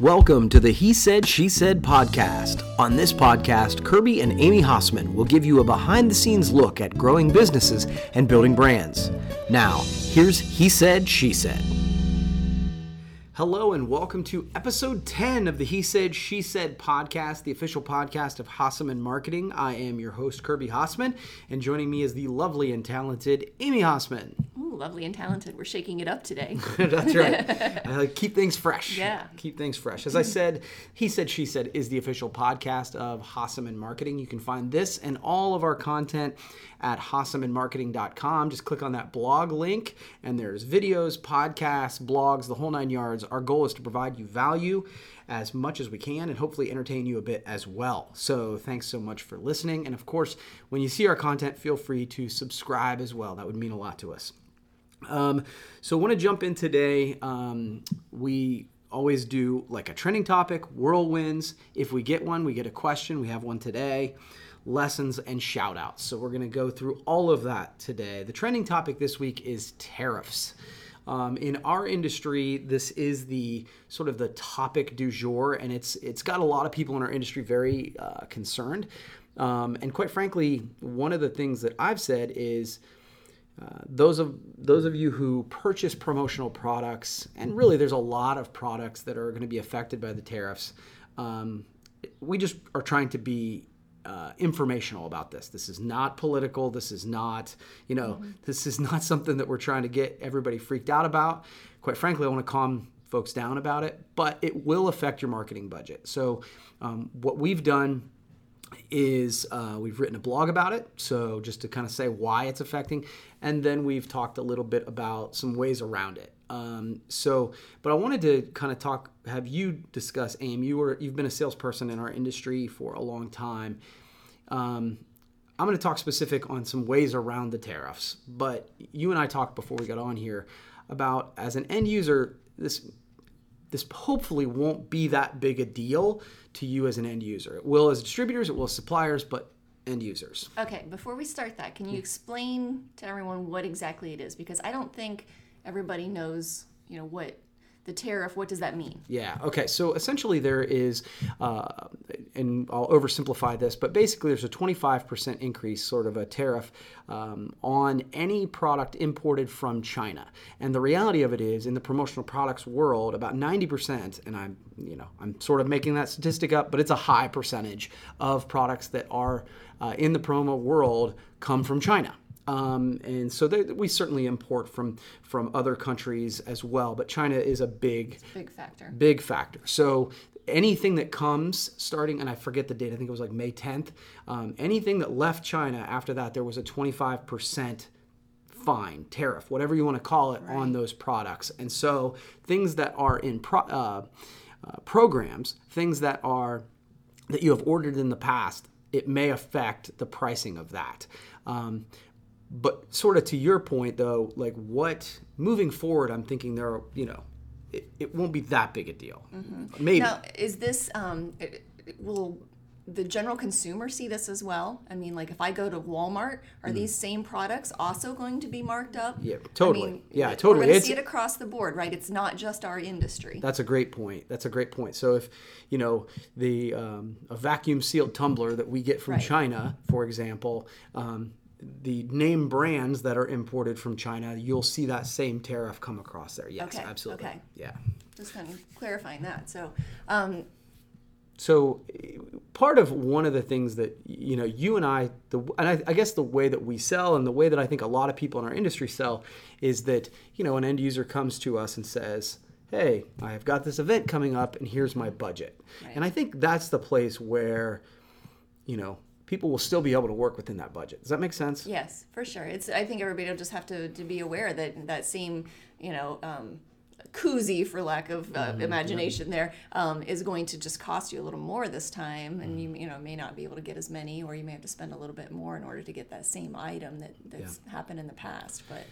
Welcome to the He Said, She Said podcast. On this podcast, Kirby and Amy Hasseman will give you a behind the scenes look at growing businesses and building brands. Now, here's He Said, She Said. Hello, and welcome to episode 10 of the He Said, She Said podcast, the official podcast of Hasseman Marketing. I am your host, Kirby Hasseman, and joining me is the lovely and talented Amy Hasseman. Ooh, lovely and talented. We're shaking it up today. That's right. Uh, keep things fresh. Yeah. Keep things fresh. As I said, He Said, She Said is the official podcast of Hasseman Marketing. You can find this and all of our content at hassemanmarketing.com. Just click on that blog link, and there's videos, podcasts, blogs, the whole nine yards. Our goal is to provide you value as much as we can and hopefully entertain you a bit as well. So, thanks so much for listening. And of course, when you see our content, feel free to subscribe as well. That would mean a lot to us. Um, so, I want to jump in today. Um, we always do like a trending topic, whirlwinds. If we get one, we get a question. We have one today. Lessons and shout outs. So, we're going to go through all of that today. The trending topic this week is tariffs. Um, in our industry, this is the sort of the topic du jour, and it's it's got a lot of people in our industry very uh, concerned. Um, and quite frankly, one of the things that I've said is uh, those of those of you who purchase promotional products, and really there's a lot of products that are going to be affected by the tariffs. Um, we just are trying to be uh, informational about this. This is not political. This is not, you know, mm-hmm. this is not something that we're trying to get everybody freaked out about. Quite frankly, I want to calm folks down about it, but it will affect your marketing budget. So, um, what we've done is uh, we've written a blog about it. So, just to kind of say why it's affecting, and then we've talked a little bit about some ways around it. Um, so, but I wanted to kind of talk, have you discuss, Aim? You were, you've been a salesperson in our industry for a long time. Um, I'm going to talk specific on some ways around the tariffs, but you and I talked before we got on here about as an end user, this this hopefully won't be that big a deal to you as an end user. It will as distributors, it will as suppliers, but end users. Okay, before we start that, can you explain to everyone what exactly it is? Because I don't think everybody knows, you know, what the tariff, what does that mean? Yeah. Okay. So essentially, there is, uh, and I'll oversimplify this, but basically, there's a 25% increase, sort of a tariff um, on any product imported from China. And the reality of it is, in the promotional products world, about 90%, and I'm, you know, I'm sort of making that statistic up, but it's a high percentage of products that are uh, in the promo world come from China. Um, and so they, we certainly import from from other countries as well, but China is a big big factor. Big factor. So anything that comes starting, and I forget the date. I think it was like May 10th. Um, anything that left China after that, there was a 25 percent fine tariff, whatever you want to call it, right. on those products. And so things that are in pro, uh, uh, programs, things that are that you have ordered in the past, it may affect the pricing of that. Um, but sort of to your point though like what moving forward i'm thinking there are you know it, it won't be that big a deal. Mm-hmm. maybe. Now is this um will the general consumer see this as well? I mean like if i go to walmart are mm these same products also going to be marked up? Yeah totally. I mean, yeah totally. we're going see it across the board right? It's not just our industry. That's a great point. That's a great point. So if you know the um, a vacuum sealed tumbler that we get from right. china for example um, the name brands that are imported from China, you'll see that same tariff come across there. Yes, okay. absolutely. Okay. Yeah. Just kind of clarifying that. So, um, so part of one of the things that you know you and I, the and I, I guess the way that we sell and the way that I think a lot of people in our industry sell is that you know an end user comes to us and says, "Hey, I have got this event coming up, and here's my budget." Right. And I think that's the place where, you know, people will still be able to work within that budget. Does that make sense? Yes, for sure. It's I think everybody will just have to, to be aware that that same you know um, koozie, for lack of uh, mm-hmm. imagination, there um, is going to just cost you a little more this time, and you you know may not be able to get as many, or you may have to spend a little bit more in order to get that same item that that's yeah. happened in the past, but.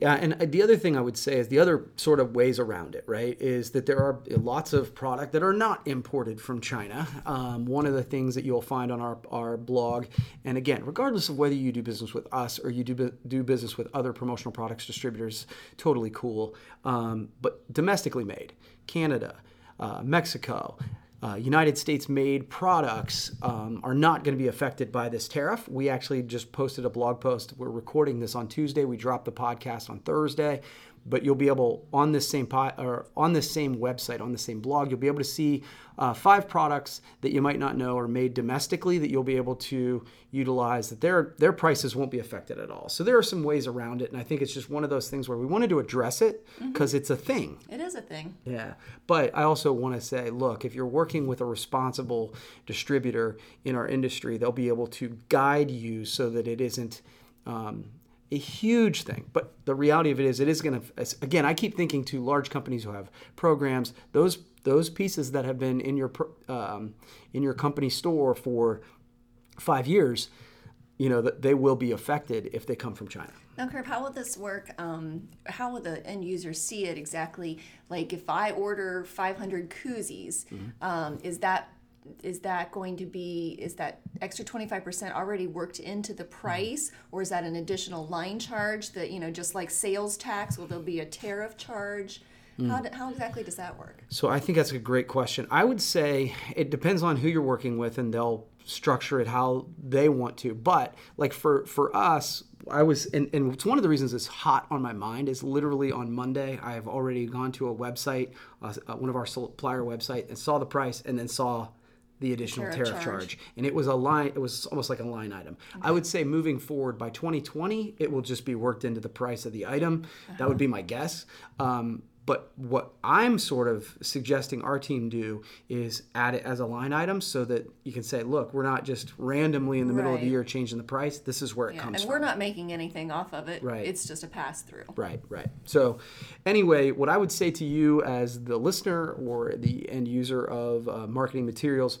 Yeah, and uh, the other thing I would say is the other sort of ways around it, right, is that there are lots of product that are not imported from China. Um, one of the things that you'll find on our, our blog, and again, regardless of whether you do business with us or you do, do business with other promotional products distributors, totally cool, um, but domestically made, Canada, uh, Mexico. Uh, United States made products um, are not going to be affected by this tariff. We actually just posted a blog post. We're recording this on Tuesday. We dropped the podcast on Thursday but you'll be able on this same po- or on this same website on the same blog you'll be able to see uh, five products that you might not know are made domestically that you'll be able to utilize that their their prices won't be affected at all. So there are some ways around it and i think it's just one of those things where we wanted to address it because mm-hmm. it's a thing. It is a thing. Yeah. But i also want to say look if you're working with a responsible distributor in our industry they'll be able to guide you so that it isn't um, a huge thing. But the reality of it is, it is going to. Again, I keep thinking to large companies who have programs. Those those pieces that have been in your um, in your company store for five years, you know, that they will be affected if they come from China. Now, Kirk, how will this work? Um, how will the end user see it exactly? Like, if I order 500 koozies, mm-hmm. um, is that is that going to be is that extra 25% already worked into the price? Or is that an additional line charge that you know just like sales tax will there be a tariff charge? Mm. how, how exactly does that work? So i think that's a great question. I would say it depends on who you're working with and they'll structure it how they want to. But like for for us I was, and, and it's one of the reasons it's hot on my mind is literally on Monday. I have already gone to a website, uh, one of our supplier website, and saw the price, and then saw the additional tariff, tariff charge. charge. and it was a line it was almost like a line item okay. i would say moving forward by 2020 it will just be worked into the price of the item uh-huh. that would be my guess um, but what I'm sort of suggesting our team do is add it as a line item so that you can say, look, we're not just randomly in the middle of the year changing the price. This is where it yeah, comes and from. we're not making anything off of it. Right. It's just a pass through. Right, right. So, anyway, what I would say to you as the listener or the end user of uh, marketing materials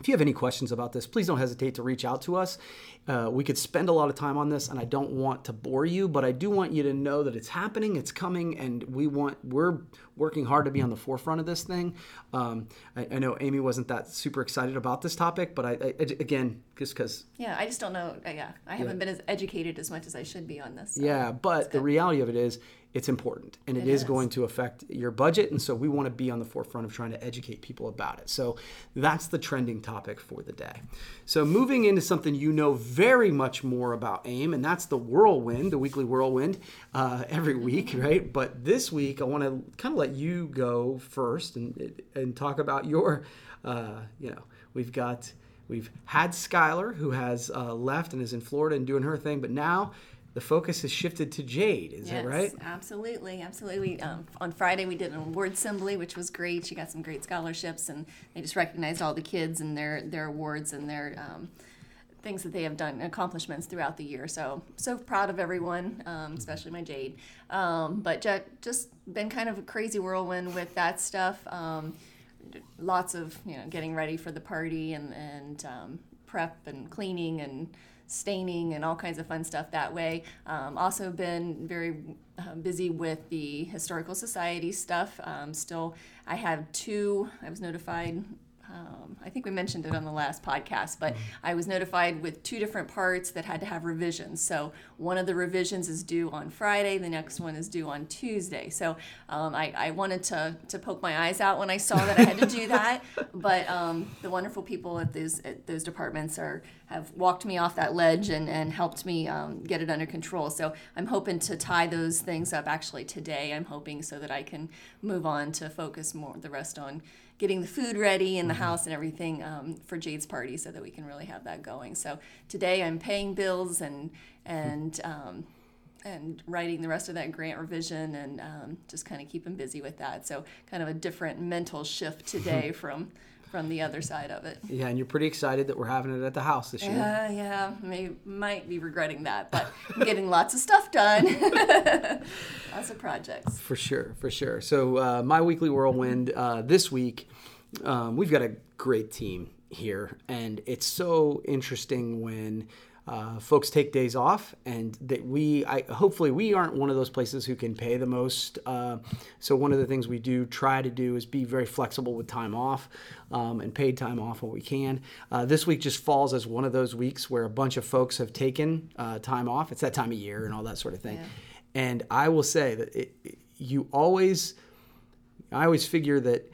if you have any questions about this, please don't hesitate to reach out to us. Uh, we could spend a lot of time on this, and I don't want to bore you, but I do want you to know that it's happening, it's coming, and we want we're working hard to be on the forefront of this thing. Um, I, I, know Amy wasn't that super excited about this topic, but I, I again just because yeah, I just don't know. Uh, yeah, I haven't yeah. been as educated as much as I should be on this. So yeah, but the reality of it is it's important and it, it is, is, going to affect your budget. And so we want to be on the forefront of trying to educate people about it. So that's the trending topic for the day. So moving into something you know very much more about AIM, and that's the whirlwind, the weekly whirlwind uh, every week, right? But this week, I want to kind of let you go first and, and talk about your, uh, you know, we've got. We've had Skylar, who has uh, left and is in Florida and doing her thing, but now the focus has shifted to Jade. Is yes, that right? Absolutely, absolutely. Um, on Friday we did an award assembly, which was great. She got some great scholarships, and they just recognized all the kids and their their awards and their um, things that they have done, accomplishments throughout the year. So so proud of everyone, um, especially my Jade. Um, but just been kind of a crazy whirlwind with that stuff. Um, lots of you know getting ready for the party and and um, prep and cleaning and staining and all kinds of fun stuff that way. Um, also been very uh, busy with the historical society stuff. Um, still, I have two. I was notified um, I think we mentioned it on the last podcast, but I was notified with two different parts that had to have revisions. So one of the revisions is due on Friday, the next one is due on Tuesday. So um, I, I, wanted to, to poke my eyes out when I saw that I had to do that, but um, the wonderful people at those at those departments are have walked me off that ledge and, and helped me um, get it under control. So I'm hoping to tie those things up actually today. I'm hoping so that I can move on to focus more the rest on getting the food ready in the mm-hmm. house and everything um, for Jade's party so that we can really have that going. So today I'm paying bills and and um, and writing the rest of that grant revision and um, just kind of keeping busy with that. So kind of a different mental shift today from from the other side of it. Yeah, and you're pretty excited that we're having it at the house this year. Yeah, yeah. May might be regretting that, but getting lots of stuff done. lots of projects. For sure, for sure. So uh, my weekly whirlwind uh, this week, um, we've got a great team here, and it's so interesting when uh, folks take days off, and that we, I, hopefully, we aren't one of those places who can pay the most. Uh, so one of the things we do try to do is be very flexible with time off um, and paid time off when we can. Uh, this week just falls as one of those weeks where a bunch of folks have taken uh, time off. It's that time of year and all that sort of thing. Yeah. And I will say that it, it, you always, I always figure that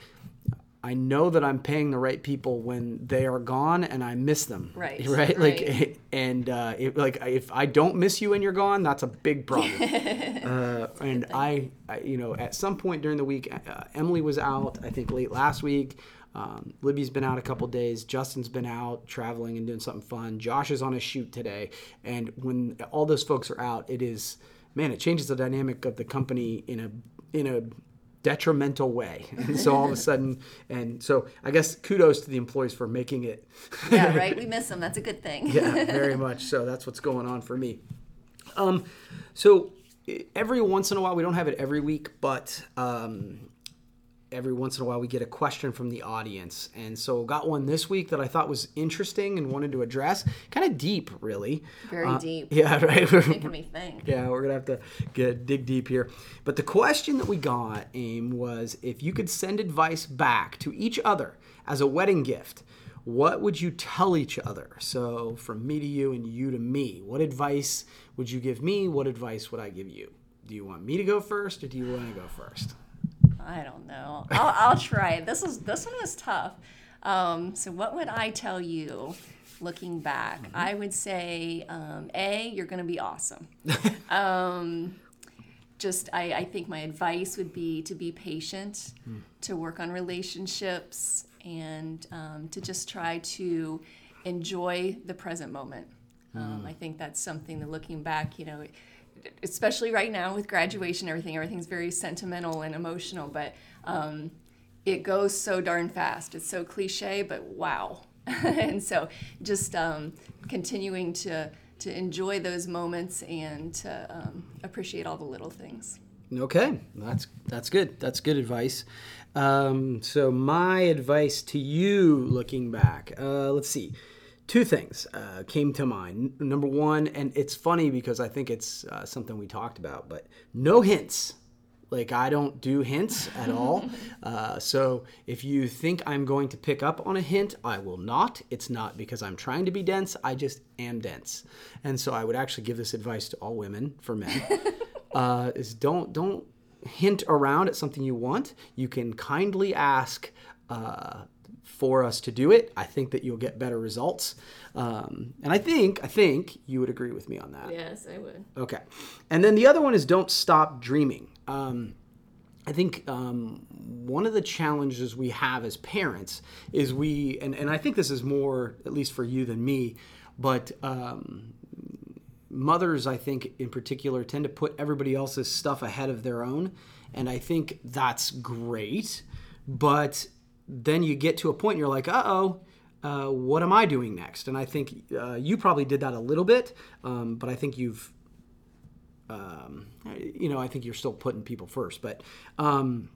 I know that I'm paying the right people when they are gone and I miss them. Right, Right. Like, and uh, it, like if I don't miss you and you're gone, that's a big problem. uh, and I, I, you know, at some point during the week, uh, Emily was out. I think late last week. Um, Libby's been out a couple days. Justin's been out traveling and doing something fun. Josh is on a shoot today. And when all those folks are out, it is man, it changes the dynamic of the company in a in a detrimental way. And so all of a sudden, and so I guess kudos to the employees for making it. Yeah, right. We miss them. That's a good thing. yeah, very much so. That's what's going on for me. Um, so every once in a while, we don't have it every week, but um, every once in a while we get a question from the audience. And so got one this week that i thought was interesting and wanted to address. Kind of deep really. Very Uh, deep. yeah right. Making me think. yeah we're gonna have to get dig deep here. But the question that we got aim was if you could send advice back to each other as a wedding gift what would you tell each other? So from me to you and you to me what advice would you give me? What advice would i give you? Do you want me to go first or do you want to go first I don't know. I'll, I'll try it. This is this one was tough. Um, so what would I tell you, looking back? I would say, um, a, you're going to be awesome. um, just I, I think my advice would be to be patient, to work on relationships, and um, to just try to enjoy the present moment. Um, I think that's something that looking back, you know, especially right now with graduation, everything, everything's very sentimental and emotional, but um, it goes so darn fast. It's so cliche, but wow. and so just um, continuing to, to enjoy those moments and to um, appreciate all the little things. Okay, that's that's good. That's good advice. Um, so my advice to you, looking back, uh, let's see, two things uh, came to mind. Number one, and it's funny because I think it's uh, something we talked about, but no hints. Like I don't do hints at all. uh, so if you think I'm going to pick up on a hint, I will not. It's not because I'm trying to be dense. I just am dense, and so I would actually give this advice to all women for men uh, is don't don't hint around at something you want. You can kindly ask uh, for us to do it. I think that you'll get better results, um, and I think I think you would agree with me on that. Yes, I would. Okay, and then the other one is don't stop dreaming. Um, I think um, one of the challenges we have as parents is we, and, and I think this is more, at least for you than me, but um, mothers, I think in particular, tend to put everybody else's stuff ahead of their own. And I think that's great. But then you get to a point and you're like, uh oh, uh, what am I doing next? And I think uh, you probably did that a little bit, um, but I think you've um, you know, I think you're still putting people first. But um,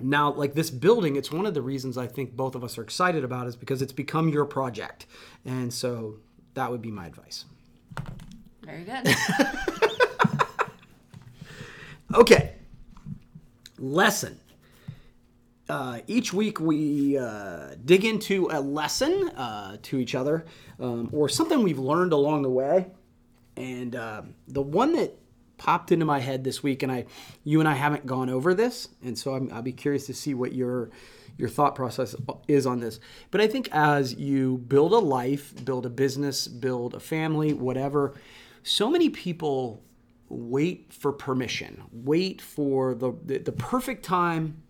now, like this building, it's one of the reasons I think both of us are excited about is because it's become your project. And so that would be my advice. Very good. Okay. Lesson. Uh, each week we uh, dig into a lesson uh, to each other um, or something we've learned along the way. And uh, the one that popped into my head this week, and I, you and I haven't gone over this, and so I'm, I'll be curious to see what your your thought process is on this. But I think as you build a life, build a business, build a family, whatever, so many people wait for permission, wait for the, the, the perfect time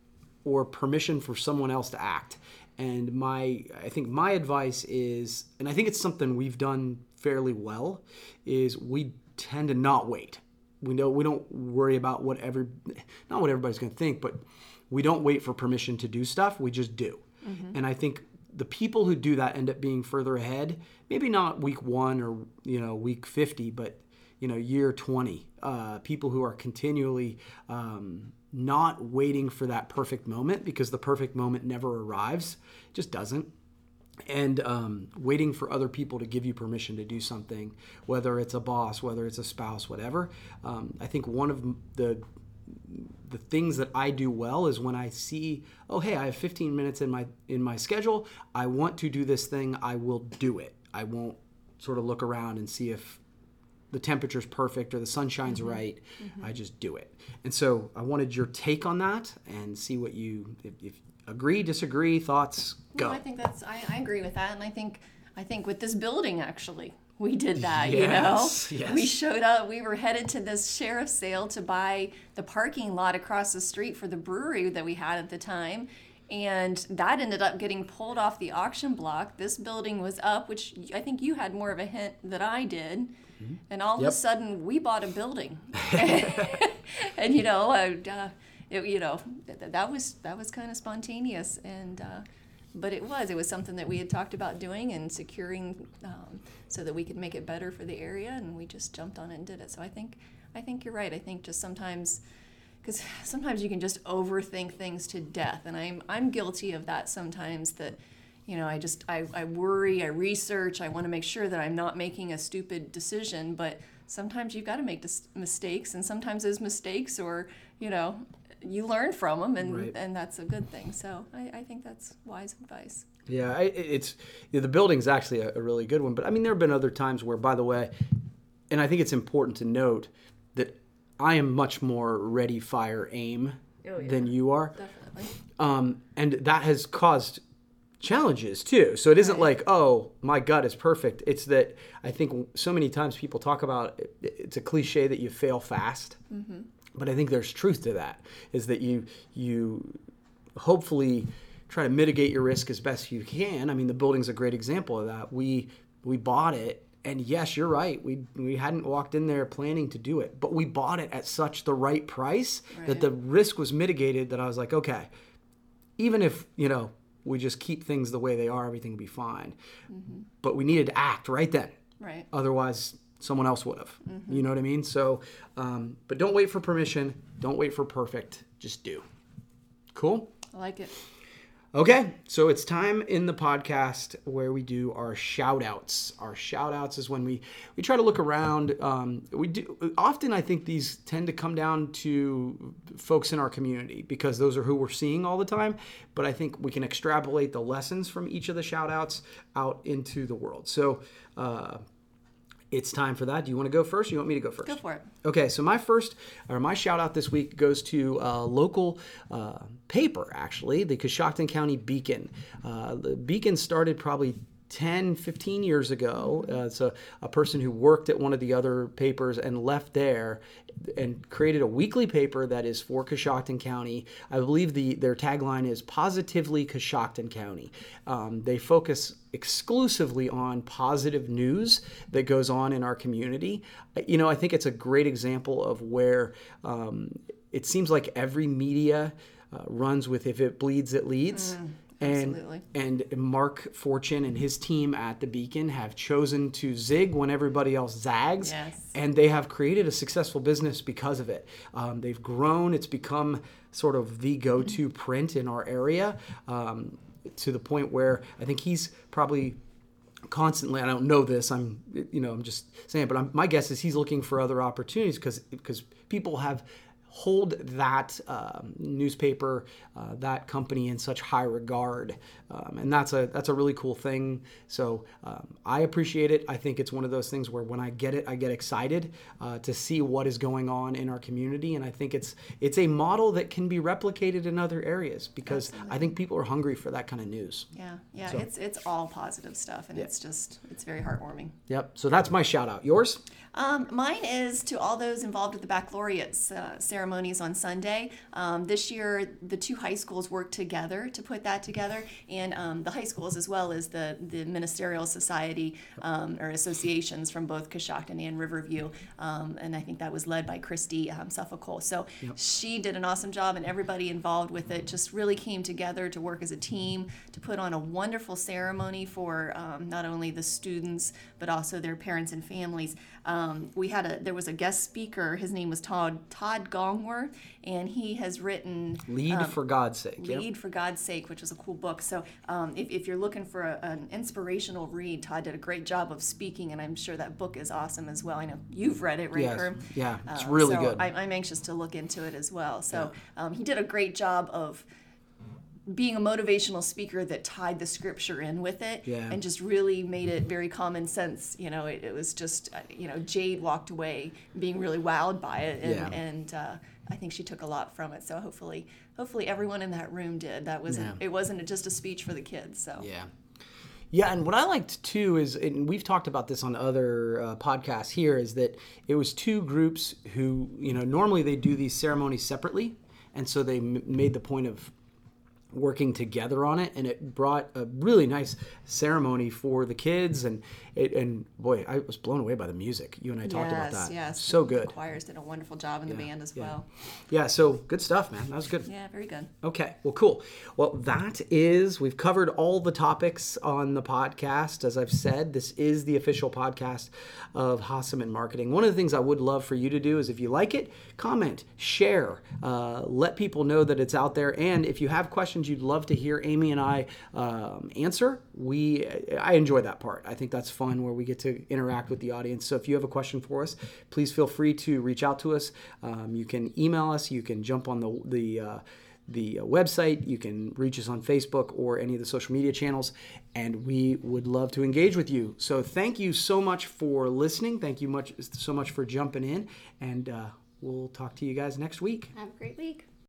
or permission for someone else to act. And my, I think my advice is, and I think it's something we've done fairly well, is we tend to not wait. We know we don't worry about what every, not what everybody's going to think, but we don't wait for permission to do stuff. We just do. And I think the people who do that end up being further ahead. Maybe not week one or you know week fifty, but you know year 20 uh, people who are continually um, not waiting for that perfect moment because the perfect moment never arrives it just doesn't and um, waiting for other people to give you permission to do something whether it's a boss whether it's a spouse whatever um, i think one of the the things that I do well is when I see, oh hey, I have 15 minutes in my in my schedule. I want to do this thing. I will do it. I won't sort of look around and see if the temperature's perfect or the sun shines mm-hmm. right. I mm-hmm. just do it. And so I wanted your take on that and see what you if, if Agree, disagree, thoughts, go. Well, I think that's I, I agree with that, and I think I think with this building actually we did that. Yes, you know, yes. we showed up. We were headed to this sheriff's sale to buy the parking lot across the street for the brewery that we had at the time. And that ended up getting pulled off the auction block. This building was up, which I think you had more of a hint that I did. And all of a sudden, we bought a building. and you know, uh, uh, it, you know, th- that was that was kind of spontaneous, and uh, but it was it was something that we had talked about doing and securing um, so that we could make it better for the area, and we just jumped on it and did it. So I think I think you're right. I think just sometimes. Because sometimes you can just overthink things to death, and I'm I'm guilty of that sometimes. That you know, I just I, I worry, I research, I want to make sure that I'm not making a stupid decision. But sometimes you've got to make dis- mistakes, and sometimes those mistakes, or you know, you learn from them, and Right. and that's a good thing. So I, I think that's wise advice. Yeah, I, it- it's yeah, the building's actually a, a really good one. But I mean, there have been other times where, by the way, and I think it's important to note that I am much more ready, fire, aim Oh, yeah. than you are, Definitely. um, and that has caused challenges too. So it isn't Right. like, oh, my gut is perfect. It's that I think so many times people talk about it, it's a cliche that you fail fast, but I think there's truth to that. Is that you you hopefully try to mitigate your risk as best you can. I mean, the building's a great example of that. We we bought it, and yes, you're right. We we hadn't walked in there planning to do it, but we bought it at such the right price that the risk was mitigated. That I was like, okay, even if you know we just keep things the way they are, everything will be fine. But we needed to act right then. Right. Otherwise, someone else would have. You know what I mean? So, um, but don't wait for permission. Don't wait for perfect. Just do. Cool. I like it. Okay, so it's time in the podcast where we do our shout outs. Our shout outs is when we, we try to look around. Um, we do often I think these tend to come down to folks in our community because those are who we're seeing all the time. But I think we can extrapolate the lessons from each of the shout outs out into the world. So uh, it's time for that. Do you want to go first? Or you want me to go first? Go for it. Okay, so my first or my shout out this week goes to a local uh, paper, actually, the Coshocton County Beacon. Uh, the Beacon started probably 10, 15 years ago. Uh, it's a, a person who worked at one of the other papers and left there and created a weekly paper that is for Coshocton County. I believe the their tagline is Positively Coshocton County. Um, they focus exclusively on positive news that goes on in our community. You know, I think it's a great example of where um, it seems like every media uh, runs with if it bleeds, it leads. And, absolutely. and Mark Fortune and his team at the Beacon have chosen to zig when everybody else zags. Yes. And they have created a successful business because of it. Um, they've grown, it's become sort of the go to print in our area um, to the point where I think he's probably constantly i don't know this i'm you know i'm just saying but I'm, my guess is he's looking for other opportunities because because people have hold that um, newspaper uh, that company in such high regard um, and that's a that's a really cool thing so um, i appreciate it i think it's one of those things where when i get it i get excited uh, to see what is going on in our community and i think it's it's a model that can be replicated in other areas because i think people are hungry for that kind of news Yeah. Yeah. So- It's it's all positive stuff, and it's just it's very heartwarming. Yep. So that's my shout out. Yours? Um, mine is to all those involved with the baccalaureate uh, ceremonies on Sunday. Um, this year, the two high schools worked together to put that together, and um, the high schools as well as the the ministerial society um, or associations from both Coshocton and Riverview, um, and I think that was led by Christy um, Suffolk. So she did an awesome job, and everybody involved with it just really came together to work as a team to put on a wonderful ceremony for um, not only the students but also their parents and families. Um, we had a there was a guest speaker. His name was Todd Todd Gongwer, and he has written Lead for God's sake. Yep. Lead for God's Sake, which was a cool book. So, um, if, if you're looking for a, an inspirational read, Todd did a great job of speaking, and I'm sure that book is awesome as well. I know you've read it, right, Yes. Herm? Yeah, it's Um, really so good. I, I'm anxious to look into it as well. So, um, he did a great job of being a motivational speaker that tied the scripture in with it Yeah. and just really made it very common sense. You know, it, it was just, uh, you know, Jade walked away being really wowed by it and, Yeah. and uh, I think she took a lot from it. So hopefully, hopefully everyone in that room did. That wasn't Yeah. it wasn't just a speech for the kids. So Yeah. Yeah, and what I liked too is, and we've talked about this on other uh, podcasts here, is that it was two groups who, you know, normally they do these ceremonies separately, and so they m- made the point of working together on it, and it brought a really nice ceremony for the kids, and it, and boy, I was blown away by the music. You and I talked about yes, that. yes, so The good. choirs did a wonderful job in the band as well. Yeah, so good stuff, man. That was good. Yeah, very good. Okay, well, cool. Well, that is, we've covered all the topics on the podcast. As I've said, this is the official podcast of Hasseman Marketing. One of the things I would love for you to do is if you like it, comment, share, uh, let people know that it's out there. And if you have questions you'd love to hear Amy and I um, answer, we I enjoy that part. I think that's fun where we get to interact with the audience. So if you have a question for us, please feel free to reach out to us. Um, you can email us. You can jump on the the uh, the website. You can reach us on Facebook or any of the social media channels, and we would love to engage with you. So thank you so much for listening. Thank you much so much for jumping in, and uh, we'll talk to you guys next week. Have a great week.